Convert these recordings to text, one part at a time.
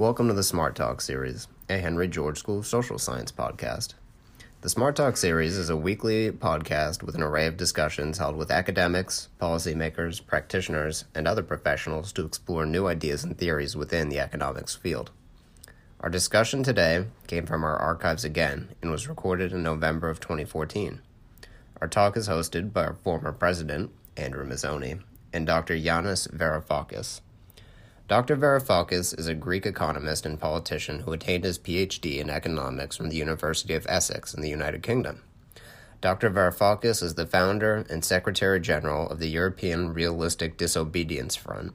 Welcome to the Smart Talk series, a Henry George School Social Science podcast. The Smart Talk series is a weekly podcast with an array of discussions held with academics, policymakers, practitioners, and other professionals to explore new ideas and theories within the economics field. Our discussion today came from our archives again and was recorded in November of 2014. Our talk is hosted by our former president, Andrew Mazzoni, and Dr. Yanis Varoufakis. Dr. Varoufakis is a Greek economist and politician who attained his PhD in economics from the University of Essex in the United Kingdom. Dr. Varoufakis is the founder and Secretary General of the European Realistic Disobedience Front,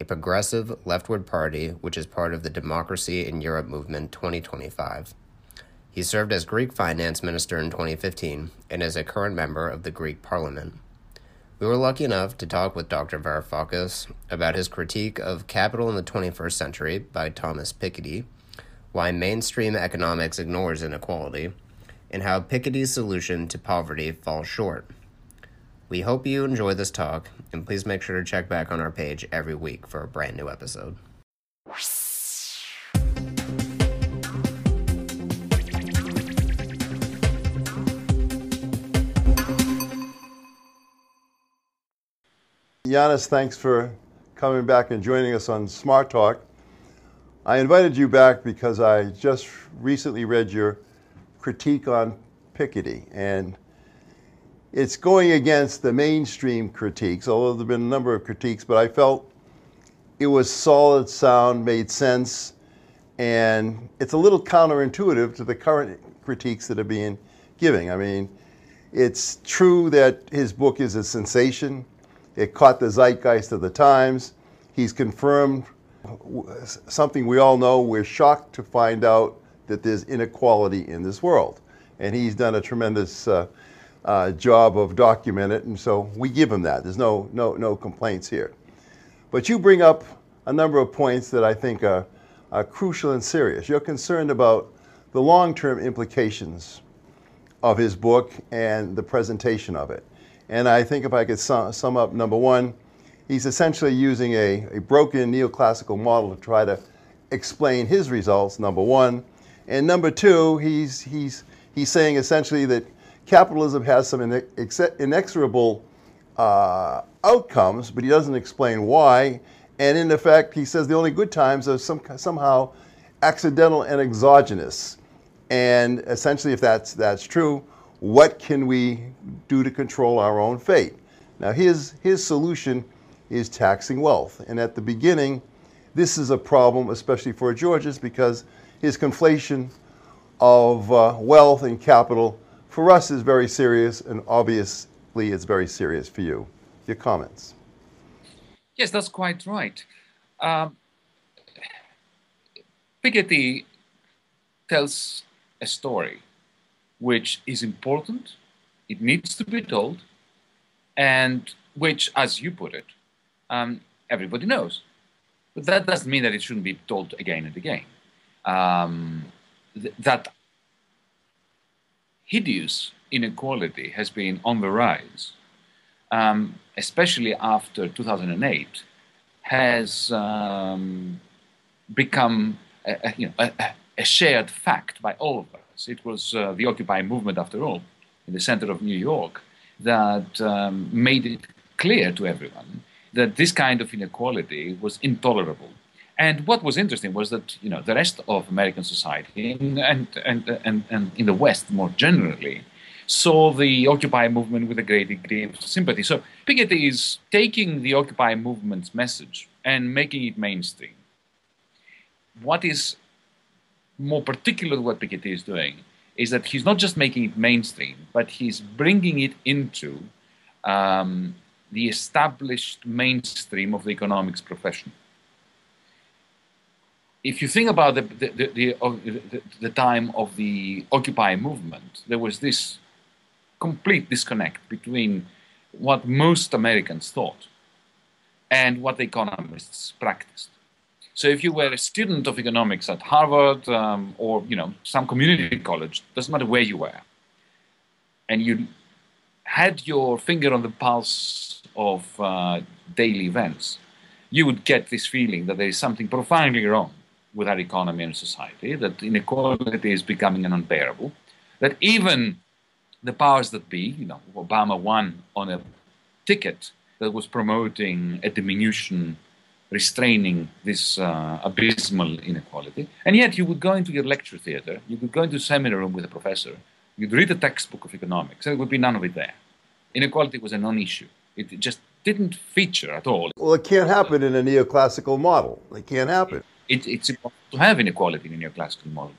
a progressive leftward party which is part of the Democracy in Europe Movement 2025. He served as Greek finance minister in 2015 and is a current member of the Greek parliament. We were lucky enough to talk with Dr. Varoufakis about his critique of Capital in the 21st Century by Thomas Piketty, why mainstream economics ignores inequality, and how Piketty's solution to poverty falls short. We hope you enjoy this talk, and please make sure to check back on our page every week for a brand new episode. Yanis, thanks for coming back and joining us on Smart Talk. I invited you back because I just recently read your critique on Piketty, and it's going against the mainstream critiques, although there have been a number of critiques, but I felt it was solid, sound, made sense, and it's a little counterintuitive to the current critiques that are being given. I mean, it's true that his book is a sensation it caught the zeitgeist of the times. He's confirmed something we all know. We're shocked to find out that there's inequality in this world. And he's done a tremendous uh, uh, job of documenting it, and so we give him that. There's no, no, no complaints here. But you bring up a number of points that I think are, are crucial and serious. You're concerned about the long term implications of his book and the presentation of it. And I think if I could sum, sum up number one, he's essentially using a, a broken neoclassical model to try to explain his results, number one. And number two, he's, he's, he's saying essentially that capitalism has some inexorable uh, outcomes, but he doesn't explain why. And in effect, he says the only good times are some, somehow accidental and exogenous. And essentially, if that's, that's true, what can we do to control our own fate? Now, his, his solution is taxing wealth. And at the beginning, this is a problem, especially for Georges, because his conflation of uh, wealth and capital for us is very serious, and obviously it's very serious for you. Your comments? Yes, that's quite right. Um, Piketty tells a story which is important, it needs to be told, and which, as you put it, um, everybody knows. But that doesn't mean that it shouldn't be told again and again. Um, th- that hideous inequality has been on the rise, um, especially after 2008, has um, become a, a, you know, a, a shared fact by all of us. It was uh, the Occupy movement, after all, in the center of New York, that um, made it clear to everyone that this kind of inequality was intolerable. And what was interesting was that you know the rest of American society and and and and, and in the West more generally saw the Occupy movement with a great degree of sympathy. So Piketty is taking the Occupy movement's message and making it mainstream. What is more particular what Piketty is doing is that he's not just making it mainstream, but he's bringing it into um, the established mainstream of the economics profession. If you think about the, the, the, the, the time of the Occupy movement, there was this complete disconnect between what most Americans thought and what the economists practiced. So if you were a student of economics at Harvard um, or you know some community college, doesn't matter where you were, and you had your finger on the pulse of uh, daily events, you would get this feeling that there is something profoundly wrong with our economy and society, that inequality is becoming unbearable, that even the powers that be, you know, Obama won on a ticket that was promoting a diminution, restraining this uh, abysmal inequality. And yet you would go into your lecture theater, you could go into a seminar room with a professor, you'd read a textbook of economics, and there would be none of it there. Inequality was a non-issue. It just didn't feature at all. Well, it can't happen in a neoclassical model. It can't happen. It, it's impossible to have inequality in a neoclassical model.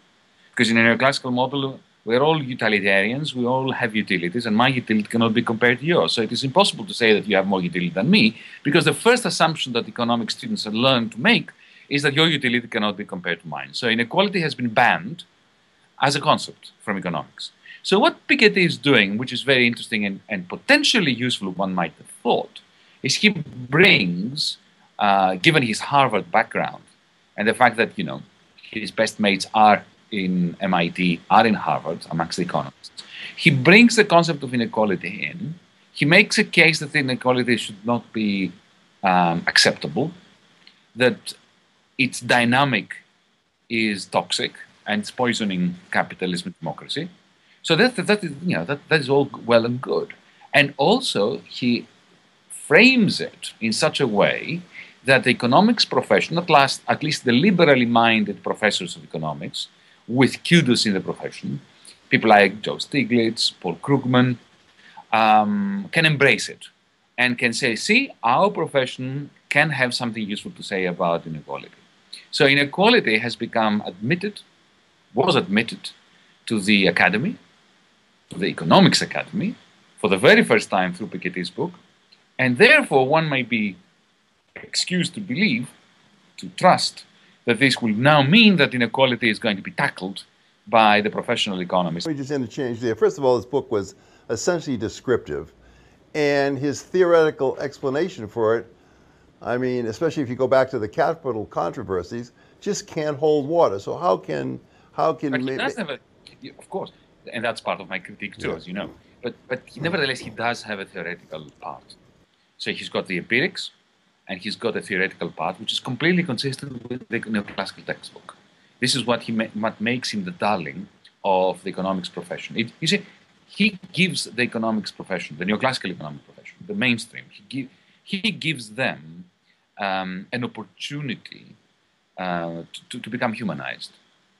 Because in a neoclassical model, we're all utilitarians, we all have utilities, and my utility cannot be compared to yours. So it is impossible to say that you have more utility than me, because the first assumption that economic students have learned to make is that your utility cannot be compared to mine. So inequality has been banned as a concept from economics. So what Piketty is doing, which is very interesting and, and potentially useful, one might have thought, is he brings, uh, given his Harvard background and the fact that you know his best mates are in MIT, are in Harvard amongst the economists, he brings the concept of inequality in. He makes a case that inequality should not be um, acceptable, that its dynamic is toxic and it's poisoning capitalism and democracy. So that, that, is, you know, that, that is all well and good. And also, he frames it in such a way that the economics profession, at, last, at least the liberally minded professors of economics, with kudos in the profession, people like Joe Stiglitz, Paul Krugman, um, can embrace it and can say, see, our profession can have something useful to say about inequality. So inequality has become admitted, was admitted to the academy, to the economics academy, for the very first time through Piketty's book, and therefore, one may be excused to believe, to trust, that this will now mean that inequality is going to be tackled by the professional economists. Me just interchange there. First of all, this book was essentially descriptive, and his theoretical explanation for it, I mean, especially if you go back to the capital controversies, just can't hold water. So how can how can but he does have a, of course, and that's part of my critique too, yeah. as you know. But but nevertheless, he does have a theoretical part. So he's got the empirics, and he's got a theoretical part, which is completely consistent with the neoclassical textbook. This is what he ma- what makes him the darling of the economics profession. It, you see, he gives the economics profession, the neoclassical economic profession, the mainstream. He, give, he gives them um, an opportunity uh, to, to become humanized,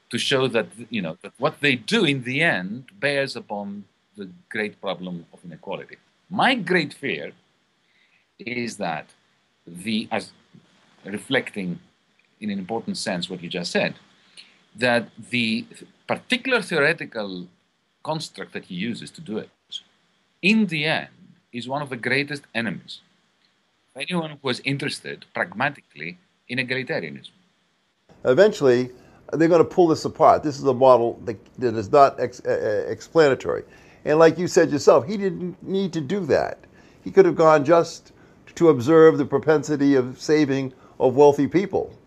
to show that you know that what they do in the end bears upon the great problem of inequality. My great fear is that the as reflecting in an important sense what you just said, that the particular theoretical construct that he uses to do it, in the end, is one of the greatest enemies. Anyone who is interested pragmatically in egalitarianism. Eventually, they're going to pull this apart. This is a model that, that is not ex, uh, explanatory. And like you said yourself, he didn't need to do that. He could have gone just to observe the propensity of saving of wealthy people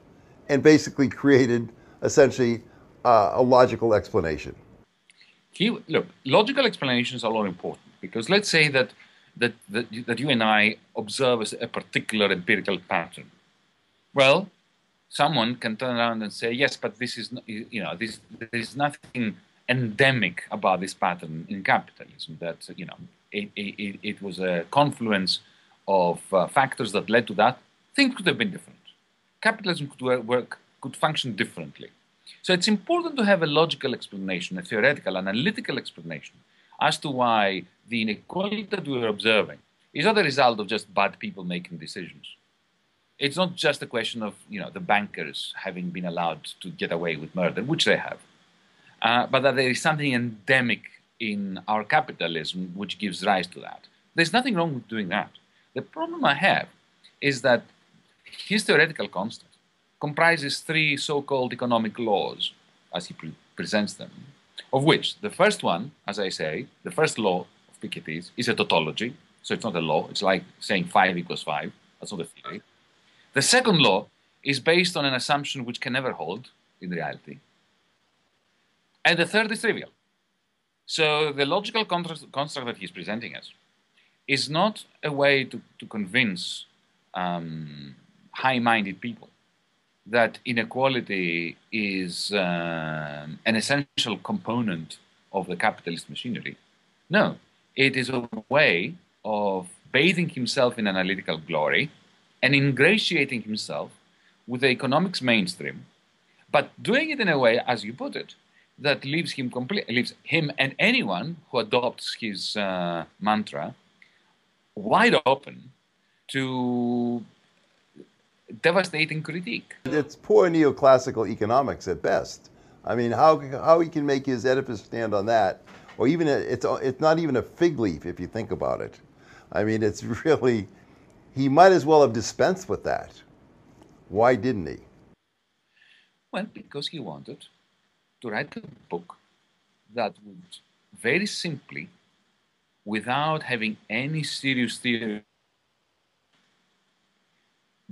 and basically created essentially uh, a logical explanation. He, look, logical explanations are all important because let's say that, that, that, that you and I observe a particular empirical pattern. Well, someone can turn around and say, yes, but this is, you know, this, there is nothing endemic about this pattern in capitalism, that, you know, it, it, it was a confluence of uh, factors that led to that, things could have been different. Capitalism could work, could function differently. So it's important to have a logical explanation, a theoretical, analytical explanation as to why the inequality that we're observing is not a result of just bad people making decisions. It's not just a question of you know the bankers having been allowed to get away with murder, which they have, uh, but that there is something endemic in our capitalism which gives rise to that. There's nothing wrong with doing that. The problem I have is that his theoretical constant comprises three so called economic laws, as he pre- presents them, of which the first one, as I say, the first law of Piketty's is a tautology, so it's not a law, it's like saying 5 equals 5, that's not a theory. The second law is based on an assumption which can never hold in reality. And the third is trivial. So the logical construct that he's presenting us is not a way to, to convince um, high minded people. that inequality is uh, an essential component of the capitalist machinery. No, it is a way of bathing himself in analytical glory and ingratiating himself with the economics mainstream, but doing it in a way, as you put it, that leaves him complete, leaves him and anyone who adopts his uh, mantra wide open to devastating critique. It's poor neoclassical economics at best. I mean, how, how he can make his edifice stand on that, or even a, it's, it's not even a fig leaf if you think about it. I mean, it's really, he might as well have dispensed with that. Why didn't he? Well, because he wanted to write a book that would very simply, without having any serious theory,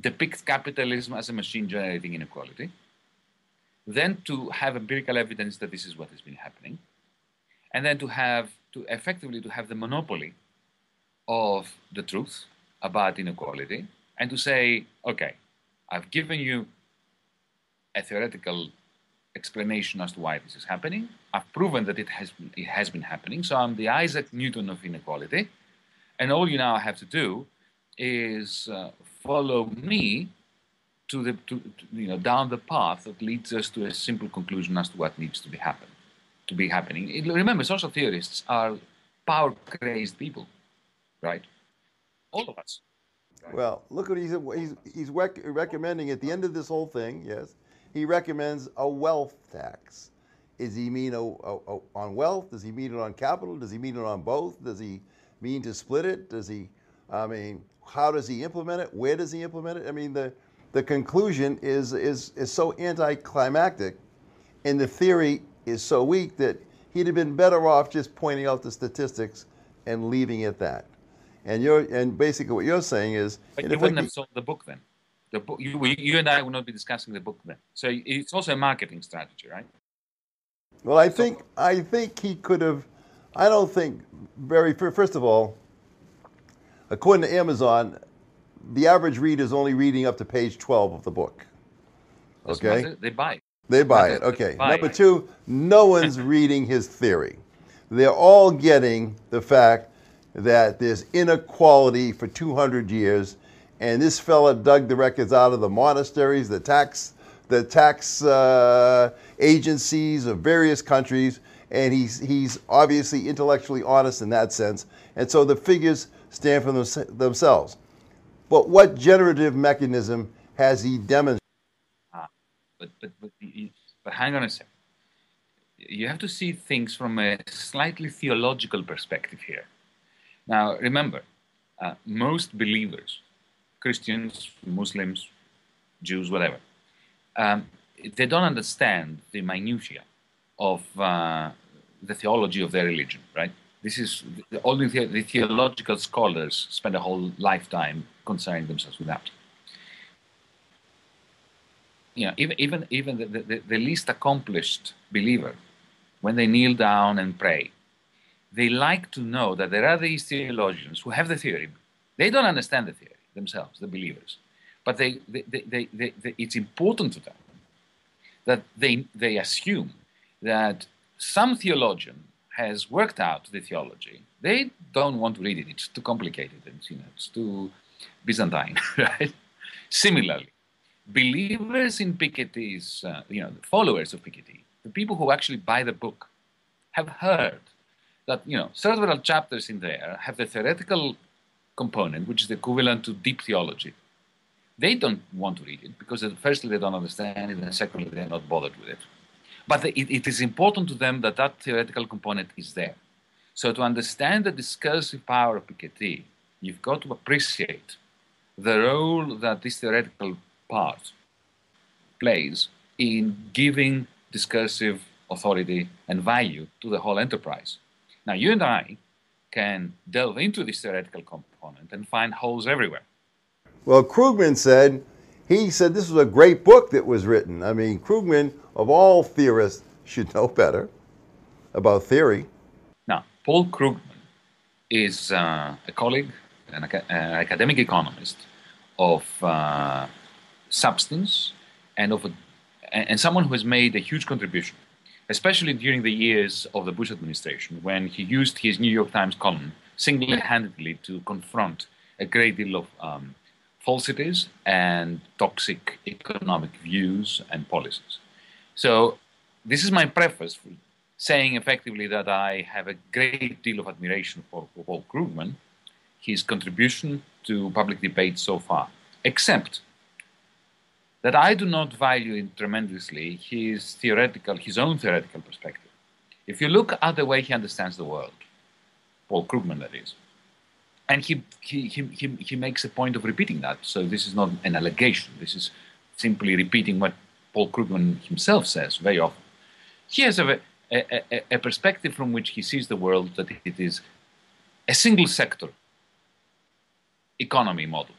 depict capitalism as a machine generating inequality, then to have empirical evidence that this is what has been happening, and then to have to effectively to have the monopoly of the truth about inequality and to say, okay, I've given you a theoretical explanation as to why this is happening. I've proven that it has, it has been happening. So I'm the Isaac Newton of inequality. And all you now have to do is uh, follow me to the, to, to, you know, down the path that leads us to a simple conclusion as to what needs to be happen, to be happening. Remember, social theorists are power-crazed people, right? All of us. Well, look what he's he's he's rec- recommending at the end of this whole thing. Yes, he recommends a wealth tax. Is he mean a, a, a, on wealth? Does he mean it on capital? Does he mean it on both? Does he mean to split it? Does he? I mean, how does he implement it? Where does he implement it? I mean, the the conclusion is is is so anticlimactic, and the theory is so weak that he'd have been better off just pointing out the statistics and leaving it that. And you're and basically what you're saying is, but you wouldn't have sold the book then. The book, you, you and I will not be discussing the book then. So it's also a marketing strategy, right? Well, I think I think he could have. I don't think very. First of all, according to Amazon, the average reader is only reading up to page twelve of the book. Okay, they buy. They buy it. Okay. Buy Number two, no one's reading his theory. They're all getting the fact that there's inequality for 200 years and this fella dug the records out of the monasteries, the tax, the tax uh, agencies of various countries, and he's he's obviously intellectually honest in that sense. And so the figures stand for them, themselves. But what generative mechanism has he demonstrated? Ah, but but but, but hang on a second. You have to see things from a slightly theological perspective here. Now, remember, uh, most believers Christians, Muslims, Jews, whatever. Um, they don't understand the minutiae of uh, the theology of their religion, right? This is the, only the, the theological scholars spend a whole lifetime concerning themselves with that. You know, even even even the, the, the least accomplished believer, when they kneel down and pray, they like to know that there are these theologians who have the theory. They don't understand the theory themselves, the believers. But they, they, they, they, it's important to them that they, they assume that some theologian has worked out the theology. They don't want to read it, it's too complicated and you know, it's too Byzantine, right? Similarly, believers in Piketty's, uh, you know, the followers of Piketty, the people who actually buy the book, have heard that, you know, several chapters in there have the theoretical component, which is equivalent to deep theology. They don't want to read it because, firstly, they don't understand it, and secondly, they're not bothered with it. But it, it is important to them that that theoretical component is there. So, to understand the discursive power of Piketty, you've got to appreciate the role that this theoretical part plays in giving discursive authority and value to the whole enterprise. Now, you and I can delve into this theoretical component and find holes everywhere. Well, Krugman said, he said this was a great book that was written. I mean, Krugman, of all theorists, should know better about theory. Now, Paul Krugman is uh, a colleague, an, an, academic economist of uh, substance and of a, and someone who has made a huge contribution, especially during the years of the Bush administration, when he used his New York Times column single-handedly to confront a great deal of um, falsities and toxic economic views and policies. So, this is my preface for saying effectively that I have a great deal of admiration for, for Paul Krugman, his contribution to public debate so far, except that I do not value in tremendously his theoretical, his own theoretical perspective. If you look at the way he understands the world, Paul Krugman, that is, and he, he, he, he, he makes a point of repeating that. So this is not an allegation. This is simply repeating what Paul Krugman himself says very often. He has a, a, a, a perspective from which he sees the world that it is a single sector economy model.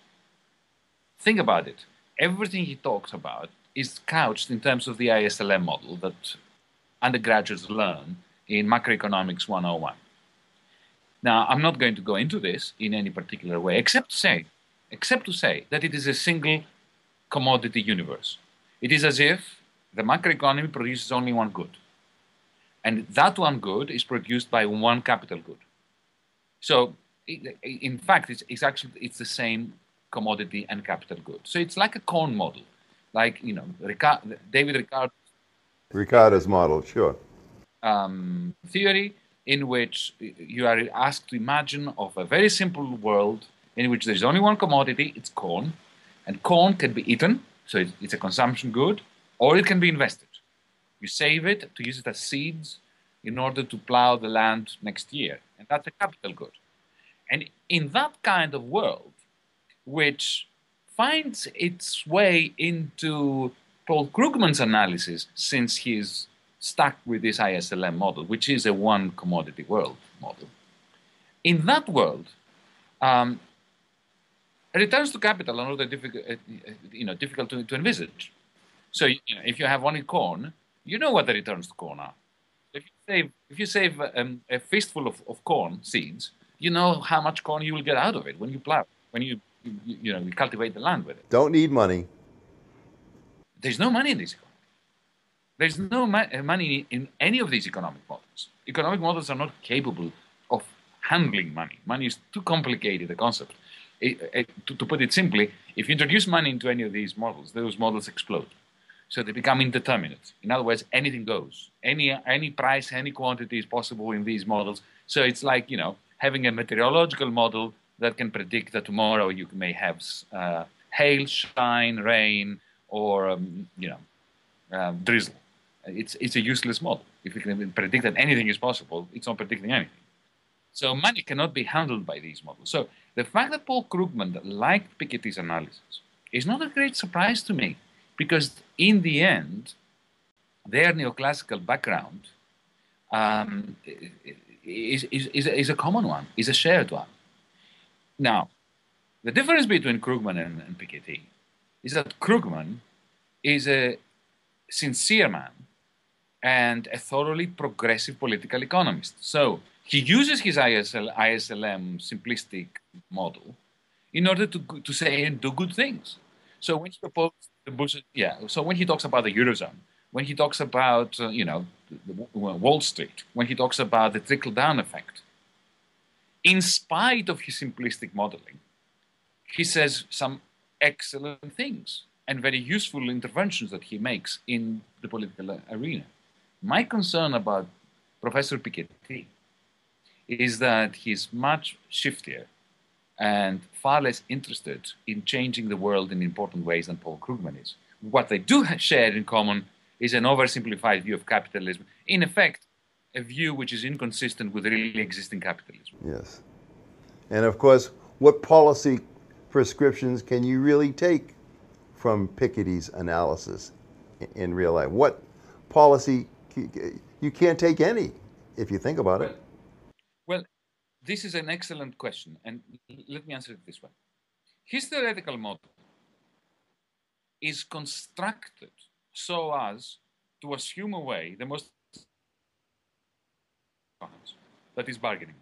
Think about it. Everything he talks about is couched in terms of the ISLM model that undergraduates learn in Macroeconomics 101. Now, I'm not going to go into this in any particular way, except to say, except to say that it is a single commodity universe. It is as if the macroeconomy produces only one good. And that one good is produced by one capital good. So, in fact, it's, it's actually it's the same commodity and capital good. So it's like a corn model, like you know David Ricardo. Ricardo's model, sure. Um, theory in which you are asked to imagine of a very simple world in which there's only one commodity, it's corn, and corn can be eaten, so it's, it's a consumption good, or it can be invested. You save it to use it as seeds in order to plow the land next year, and that's a capital good. And in that kind of world, which finds its way into Paul Krugman's analysis since he's stuck with this ISLM model, which is a one commodity world model. In that world, um, returns to capital are not difficult, uh, you know, difficult to, to envisage. So you know, if you have in corn, you know what the returns to corn are. If you save, if you save um, a fistful of, of corn seeds, you know how much corn you will get out of it when you plow, when you, you, you know, you cultivate the land with it. Don't need money. There's no money in this economy. There's no uh, money in any of these economic models. Economic models are not capable of handling money. Money is too complicated a concept. It, it, to, to, put it simply, if you introduce money into any of these models, those models explode. So they become indeterminate. In other words, anything goes. Any, any price, any quantity is possible in these models. So it's like, you know, having a meteorological model that can predict that tomorrow you may have uh, hail, shine, rain, or, um, you know, uh, drizzle. It's, it's a useless model. If you can predict that anything is possible, it's not predicting anything. So money cannot be handled by these models. So the fact that Paul Krugman liked Piketty's analysis is not a great surprise to me, because in the end, their neoclassical background um, is, is, is, is, a, common one, is a shared one. Now, the difference between Krugman and, and Piketty is that Krugman is a sincere man and a thoroughly progressive political economist. So he uses his ISL, ISLM simplistic model in order to, to say and do good things. So when he proposed the Bush, yeah, so when he talks about the Eurozone, when he talks about, uh, you know, the, the Wall Street, when he talks about the trickle down effect, in spite of his simplistic modeling, he says some excellent things and very useful interventions that he makes in the political arena. My concern about Professor Piketty is that he's much shiftier and far less interested in changing the world in important ways than Paul Krugman is. What they do share in common is an oversimplified view of capitalism. In effect, a view which is inconsistent with really existing capitalism. Yes. And of course, what policy prescriptions can you really take from Piketty's analysis in real life? What policy you can't take any if you think about it. Well, this is an excellent question, and let me answer it this way. His theoretical model is constructed so as to assume away the most that is bargaining.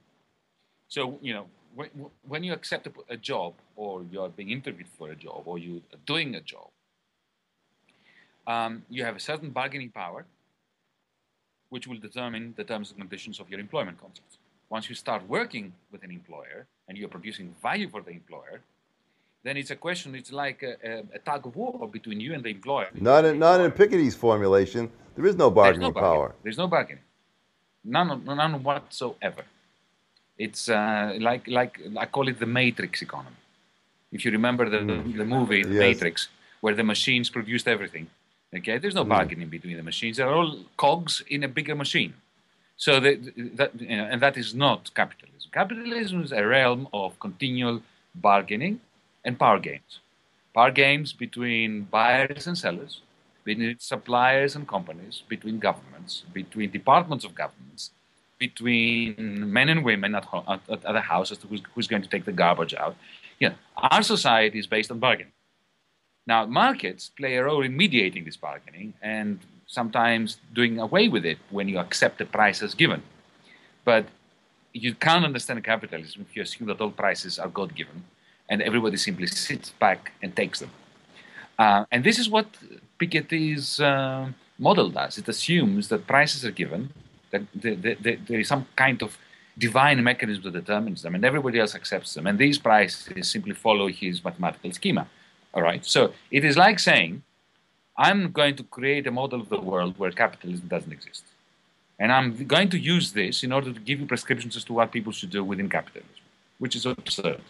So, you know, when, when you accept a, job or you're being interviewed for a job or you're doing a job, um, you have a certain bargaining power, which will determine the terms and conditions of your employment contract. Once you start working with an employer and you're producing value for the employer, then it's a question, it's like a, a, a tug of war between you and the employer. Not in, not in Piketty's formulation. There is no bargaining There's no bargaining. power. There's no bargaining. None, none whatsoever. It's uh, like, like I call it the matrix economy. If you remember the, the movie The Yes. Matrix, where the machines produced everything, okay, there's no bargaining between the machines. They're all cogs in a bigger machine. So that, that you know, and that is not capitalism. Capitalism is a realm of continual bargaining and power games. Power games between buyers and sellers, between suppliers and companies, between governments, between departments of governments, between men and women at, ho- at, at, at the house as to who's, who's going to take the garbage out. You know, our society is based on bargaining. Now, markets play a role in mediating this bargaining and sometimes doing away with it when you accept the price as given. But you can't understand capitalism if you assume that all prices are God given and everybody simply sits back and takes them. Uh, and this is what Piketty's uh, model does. It assumes that prices are given, that the, the, the, there is some kind of divine mechanism that determines them, and everybody else accepts them. And these prices simply follow his mathematical schema. All right. So it is like saying, I'm going to create a model of the world where capitalism doesn't exist. And I'm going to use this in order to give you prescriptions as to what people should do within capitalism, which is absurd.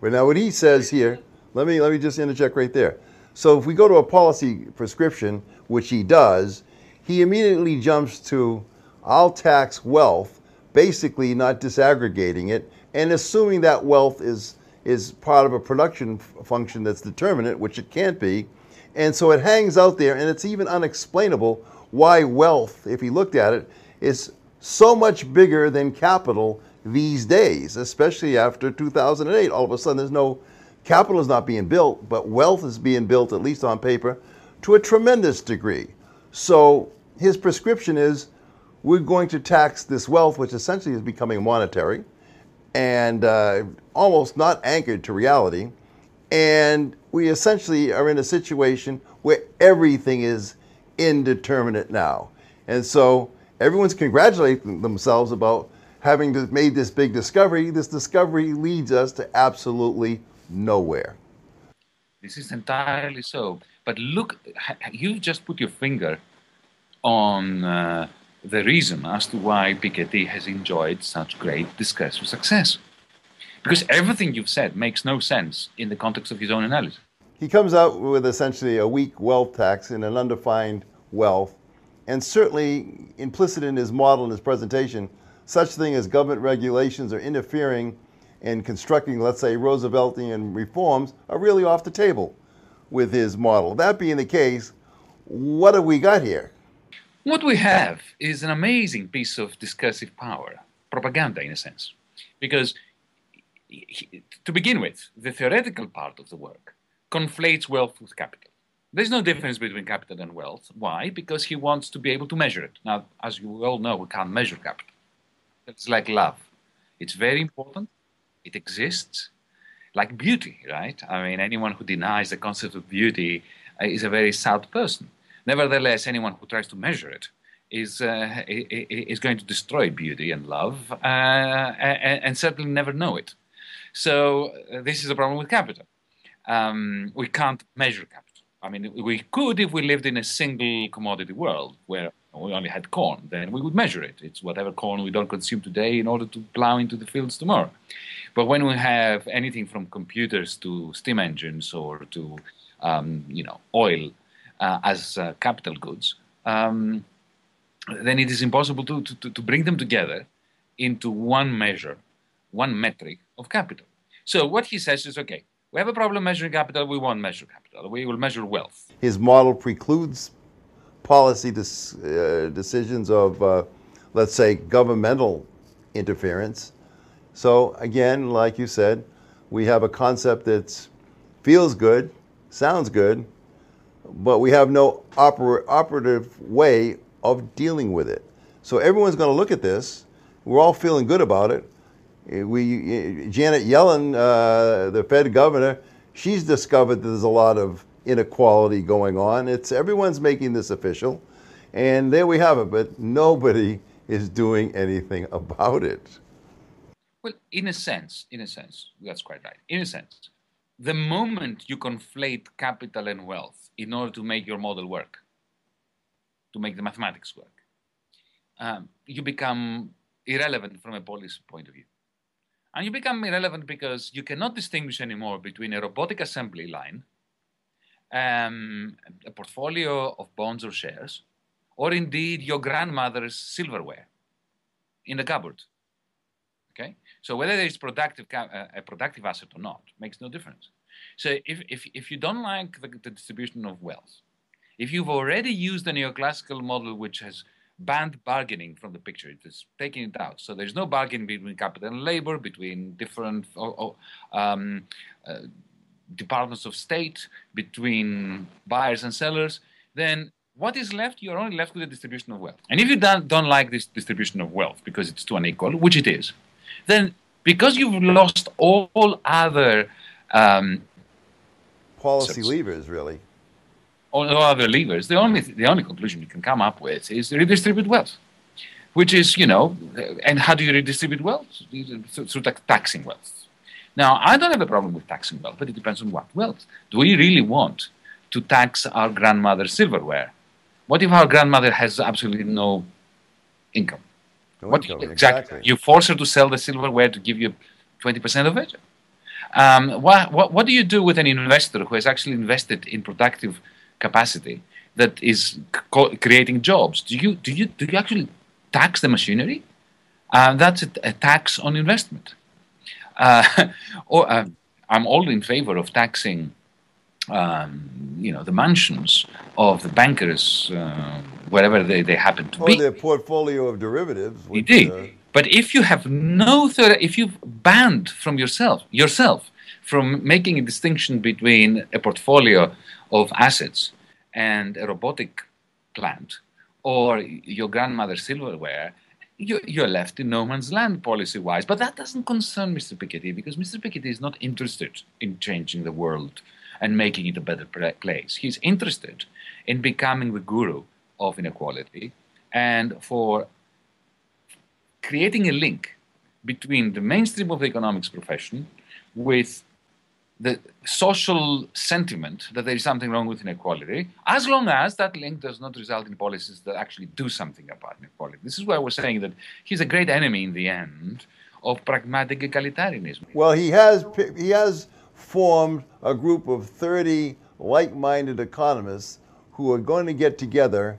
Well, now what he says here, let me let me just interject right there. So if we go to a policy prescription, which he does, he immediately jumps to I'll tax wealth, basically not disaggregating it, and assuming that wealth is is part of a production function that's determinate, which it can't be. And so it hangs out there, and it's even unexplainable why wealth, if he looked at it, is so much bigger than capital these days, especially after 2008. All of a sudden, there's no capital is not being built, but wealth is being built, at least on paper, to a tremendous degree. So his prescription is we're going to tax this wealth, which essentially is becoming monetary and uh, almost not anchored to reality. And we essentially are in a situation where everything is indeterminate now. And so everyone's congratulating themselves about having made this big discovery. This discovery leads us to absolutely nowhere. This is entirely so. But look, you just put your finger on uh, the reason as to why Piketty has enjoyed such great discursive success. Because everything you've said makes no sense in the context of his own analysis. He comes out with essentially a weak wealth tax and an undefined wealth, and certainly implicit in his model and his presentation, such thing as government regulations or interfering in constructing, let's say, Rooseveltian reforms are really off the table with his model. That being the case, what have we got here? What we have is an amazing piece of discursive power, propaganda in a sense. Because, he- to begin with, the theoretical part of the work conflates wealth with capital. There's no difference between capital and wealth. Why? Because he wants to be able to measure it. Now, as you all know, we can't measure capital. It's like love. It's very important. It exists. Like beauty, right? I mean, anyone who denies the concept of beauty uh, is a very sad person. Nevertheless, anyone who tries to measure it is, uh, is going to destroy beauty and love uh, and, and certainly never know it. So, uh, this is a problem with capital. Um, we can't measure capital. I mean, we could if we lived in a single commodity world where we only had corn, then we would measure it. It's whatever corn we don't consume today in order to plow into the fields tomorrow. But when we have anything from computers to steam engines or to, um, you know, oil uh, as uh, capital goods, um, then it is impossible to, to, to bring them together into one measure, one metric of capital. So what he says is, okay, we have a problem measuring capital, we won't measure capital, we will measure wealth. His model precludes policy uh, decisions of, uh, let's say, governmental interference. So again, like you said, we have a concept that feels good, sounds good, but we have no oper- operative way of dealing with it. So everyone's going to look at this. We're all feeling good about it. Eh, We, eh, Janet Yellen, uh, the Fed governor, she's discovered that there's a lot of inequality going on. It's everyone's making this official, and there we have it. But nobody is doing anything about it. Well, in a sense, in a sense, that's quite right. In a sense, the moment you conflate capital and wealth in order to make your model work, to make the mathematics work, um, you become irrelevant from a policy point of view. And you become irrelevant because you cannot distinguish anymore between a robotic assembly line, um, a portfolio of bonds or shares, or indeed your grandmother's silverware in the cupboard. Okay, so whether it's productive uh, a productive asset or not makes no difference. So if if, if you don't like the, the distribution of wealth, if you've already used the neoclassical model which has banned bargaining from the picture. It is taking it out. So there's no bargaining between capital and labor, between different um, uh, departments of state, between buyers and sellers. Then what is left? You're only left with the distribution of wealth. And if you don't, don't like this distribution of wealth because it's too unequal, which it is, then because you've lost all other um, policy levers, really all other levers, the only the only conclusion you can come up with is redistribute wealth, which is you know, and how do you redistribute wealth through taxing wealth? Now, I don't have a problem with taxing wealth, but it depends on what wealth. Do we really want to tax our grandmother's silverware? What if our grandmother has absolutely no income? No what income, you, exactly. exactly. You force her to sell the silverware to give you 20% of it. Um, what, what, what do you do with an investor who has actually invested in productive capacity that is co- creating jobs. Do you do you do you actually tax the machinery? Uh, that's a, a, tax on investment. Uh, or uh, I'm all in favor of taxing, um, you know, the mansions of the bankers uh, wherever they, they happen to or be. Or their portfolio of derivatives. Which, Indeed. Uh, but if you have no third, if you've banned from yourself yourself from making a distinction between a portfolio of assets and a robotic plant or your grandmother's silverware, you, you're left in no man's land policy wise. But that doesn't concern Mr. Piketty because Mr. Piketty is not interested in changing the world and making it a better place. He's interested in becoming the guru of inequality and for creating a link between the mainstream of the economics profession with the social sentiment that there is something wrong with inequality, as long as that link does not result in policies that actually do something about inequality. This is why we're saying that he's a great enemy in the end of pragmatic egalitarianism. Well, he has he has formed a group of 30 like-minded economists who are going to get together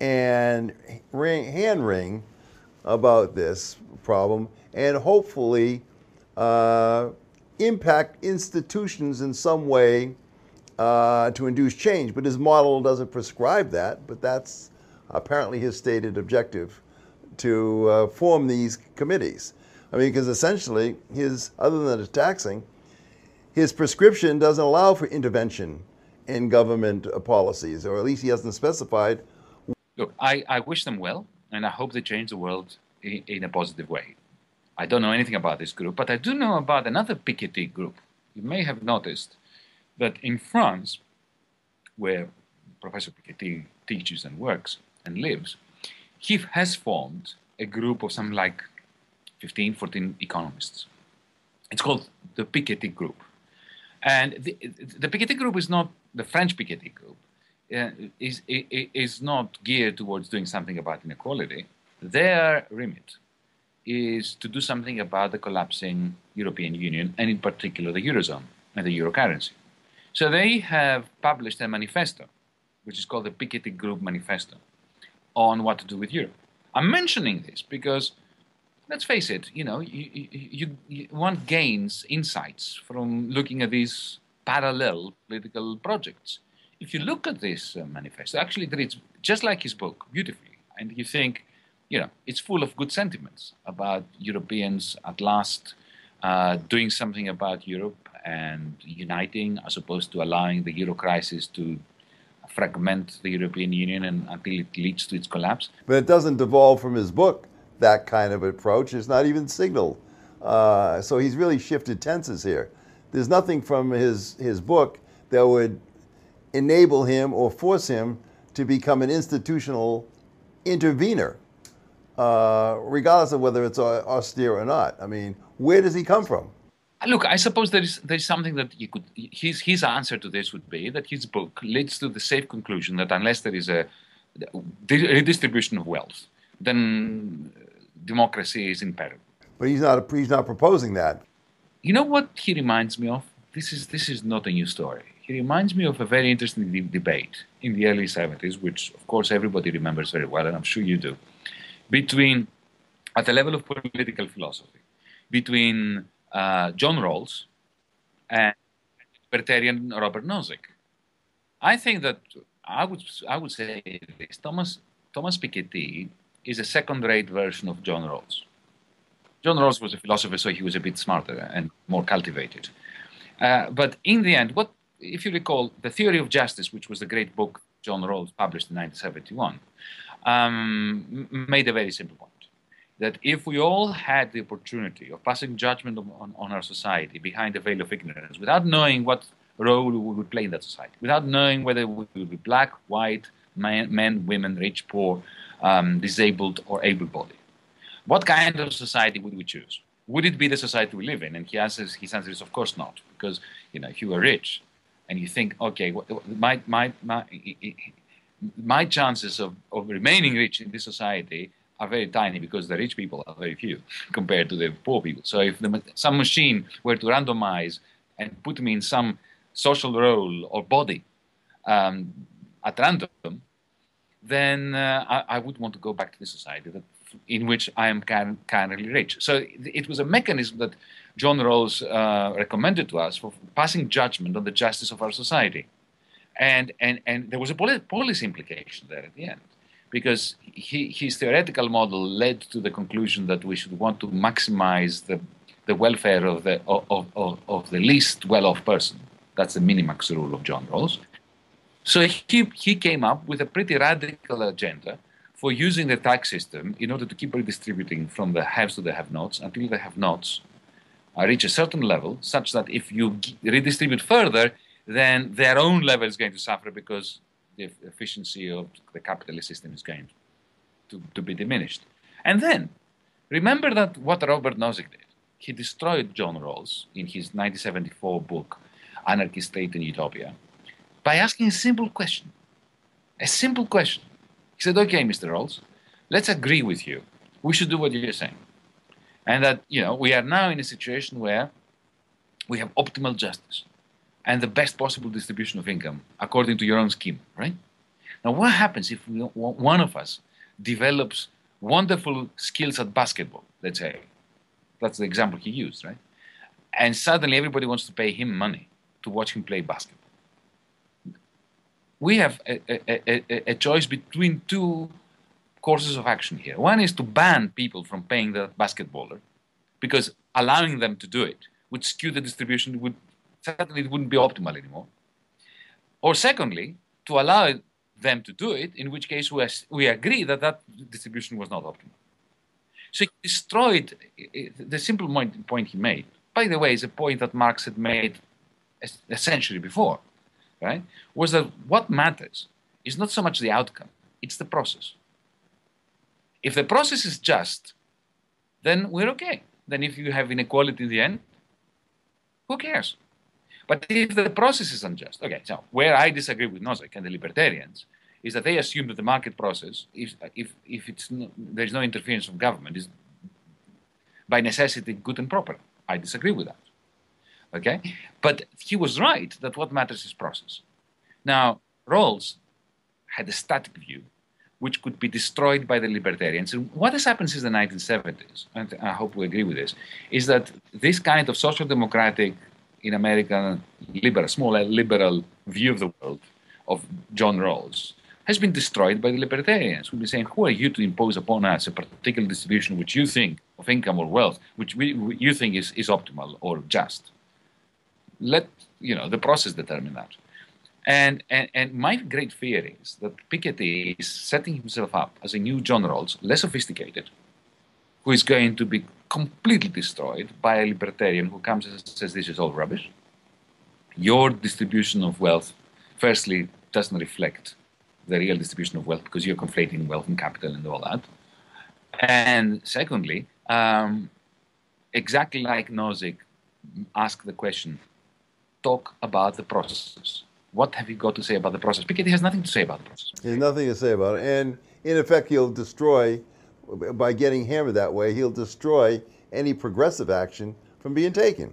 and ring, hand wring about this problem and hopefully uh, impact institutions in some way uh, to induce change. But his model doesn't prescribe that, but that's apparently his stated objective to uh, form these committees. I mean, because essentially, his, other than the taxing, his prescription doesn't allow for intervention in government policies, or at least he hasn't specified. Look, I, I wish them well, and I hope they change the world in, in a positive way. I don't know anything about this group, but I do know about another Piketty group. You may have noticed that in France, where Professor Piketty teaches and works and lives, he has formed a group of some like 15, 14 economists. It's called the Piketty Group. And the, the Piketty Group is not the French Piketty Group, uh, is, is not geared towards doing something about inequality. Their remit is to do something about the collapsing European Union and, in particular, the Eurozone and the euro currency. So they have published a manifesto, which is called the Piketty Group Manifesto, on what to do with Europe. I'm mentioning this because, let's face it, you know, you, you, you, one gains insights from looking at these parallel political projects. If you look at this uh, manifesto, actually, it reads just like his book, beautifully, and you think, you know, it's full of good sentiments about Europeans at last uh, doing something about Europe and uniting as opposed to allowing the euro crisis to fragment the European Union and, until it leads to its collapse. But it doesn't devolve from his book, that kind of approach. It's not even signaled. Uh, so he's really shifted tenses here. There's nothing from his, his book that would enable him or force him to become an institutional intervener, uh, regardless of whether it's austere or not. I mean, where does he come from? Look, I suppose there is there is something that you could. His his answer to this would be that his book leads to the safe conclusion that unless there is a redistribution of wealth, then democracy is imperil. But he's not he's not proposing that. You know what he reminds me of? This is this is not a new story. He reminds me of a very interesting de- debate in the early 70s, which of course everybody remembers very well, and I'm sure you do, between at the level of political philosophy, between uh, John Rawls and libertarian Robert Nozick. I think that I would I would say this: Thomas Thomas Piketty is a second-rate version of John Rawls. John Rawls was a philosopher, so he was a bit smarter and more cultivated. Uh, but in the end, what if you recall the theory of justice, which was the great book John Rawls published in 1971, um, made a very simple point that if we all had the opportunity of passing judgment on, on, our society behind the veil of ignorance, without knowing what role we would play in that society, without knowing whether we would be black, white, man, men, women, rich, poor, um, disabled, or able-bodied, what kind of society would we choose? Would it be the society we live in? And he answers, his answer is, of course not, because you know if you are rich and you think, okay, my my my my chances of, of remaining rich in this society are very tiny because the rich people are very few compared to the poor people. So if the, some machine were to randomize and put me in some social role or body um, at random, then uh, I, I, would want to go back to the society that, in which I am currently rich. So it was a mechanism that John Rawls uh, recommended to us for passing judgment on the justice of our society. And, and, and there was a policy implication there at the end because he, his theoretical model led to the conclusion that we should want to maximize the, the welfare of the, of, of, of the least well off person. That's the minimax rule of John Rawls. So he, he came up with a pretty radical agenda for using the tax system in order to keep redistributing from the haves to the have nots until the have nots reach a certain level, such that if you redistribute further, then their own level is going to suffer because the efficiency of the capitalist system is going to, to be diminished. And then, remember that what Robert Nozick did. He destroyed John Rawls in his 1974 book, Anarchy, State, and Utopia, by asking a simple question. A simple question. He said, okay, Mr. Rawls, let's agree with you. We should do what you're saying. And that, you know, we are now in a situation where we have optimal justice and the best possible distribution of income according to your own scheme, right? Now, what happens if one of us develops wonderful skills at basketball, let's say? That's the example he used, right? And suddenly everybody wants to pay him money to watch him play basketball. We have a, a, a, a choice between two courses of action here. One is to ban people from paying the basketballer because allowing them to do it would skew the distribution, would certainly it wouldn't be optimal anymore. Or secondly, to allow them to do it, in which case we, we agree that that distribution was not optimal. So he destroyed the simple point he made. By the way, is a point that Marx had made a century before, right? Was that what matters is not so much the outcome, it's the process. If the process is just, then we're okay. Then if you have inequality in the end, who cares? But if the process is unjust, okay, so where I disagree with Nozick and the libertarians is that they assume that the market process, if, if, if it's there's no interference from government, is by necessity good and proper. I disagree with that. Okay? But he was right that what matters is process. Now, Rawls had a static view which could be destroyed by the libertarians. And what has happened since the 1970s, and I hope we agree with this, is that this kind of social democratic in American liberal, small liberal view of the world of John Rawls has been destroyed by the libertarians who've been saying, who are you to impose upon us a particular distribution which you think of income or wealth, which we, you think is, is optimal or just? Let you know the process determine that. And, and, and my great fear is that Piketty is setting himself up as a new John Rawls, less sophisticated, who is going to be completely destroyed by a libertarian who comes and says this is all rubbish. Your distribution of wealth firstly, doesn't reflect the real distribution of wealth because you're conflating wealth and capital and all that. And secondly, um, exactly like Nozick ask the question, talk about the process. What have you got to say about the process? Piketty has nothing to say about the process. He has nothing to say about it. And in effect, he'll destroy, by getting hammered that way, he'll destroy any progressive action from being taken.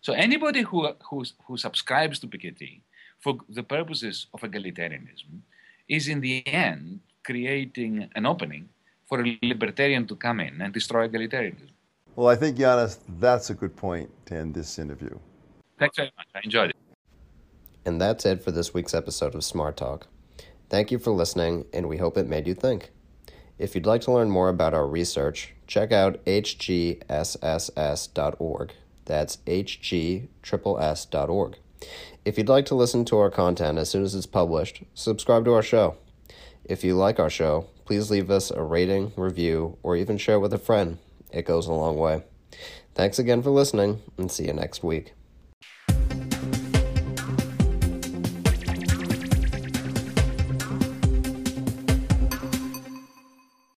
So anybody who, who, who subscribes to Piketty for the purposes of egalitarianism is in the end creating an opening for a libertarian to come in and destroy egalitarianism. Well, I think, Yanis, that's a good point to end this interview. Thanks very much. I enjoyed it. And that's it for this week's episode of Smart Talk. Thank you for listening, and we hope it made you think. If you'd like to learn more about our research, check out hgsss.org. That's hgss.org. If you'd like to listen to our content as soon as it's published, subscribe to our show. If you like our show, please leave us a rating, review, or even share with a friend. It goes a long way. Thanks again for listening, and see you next week.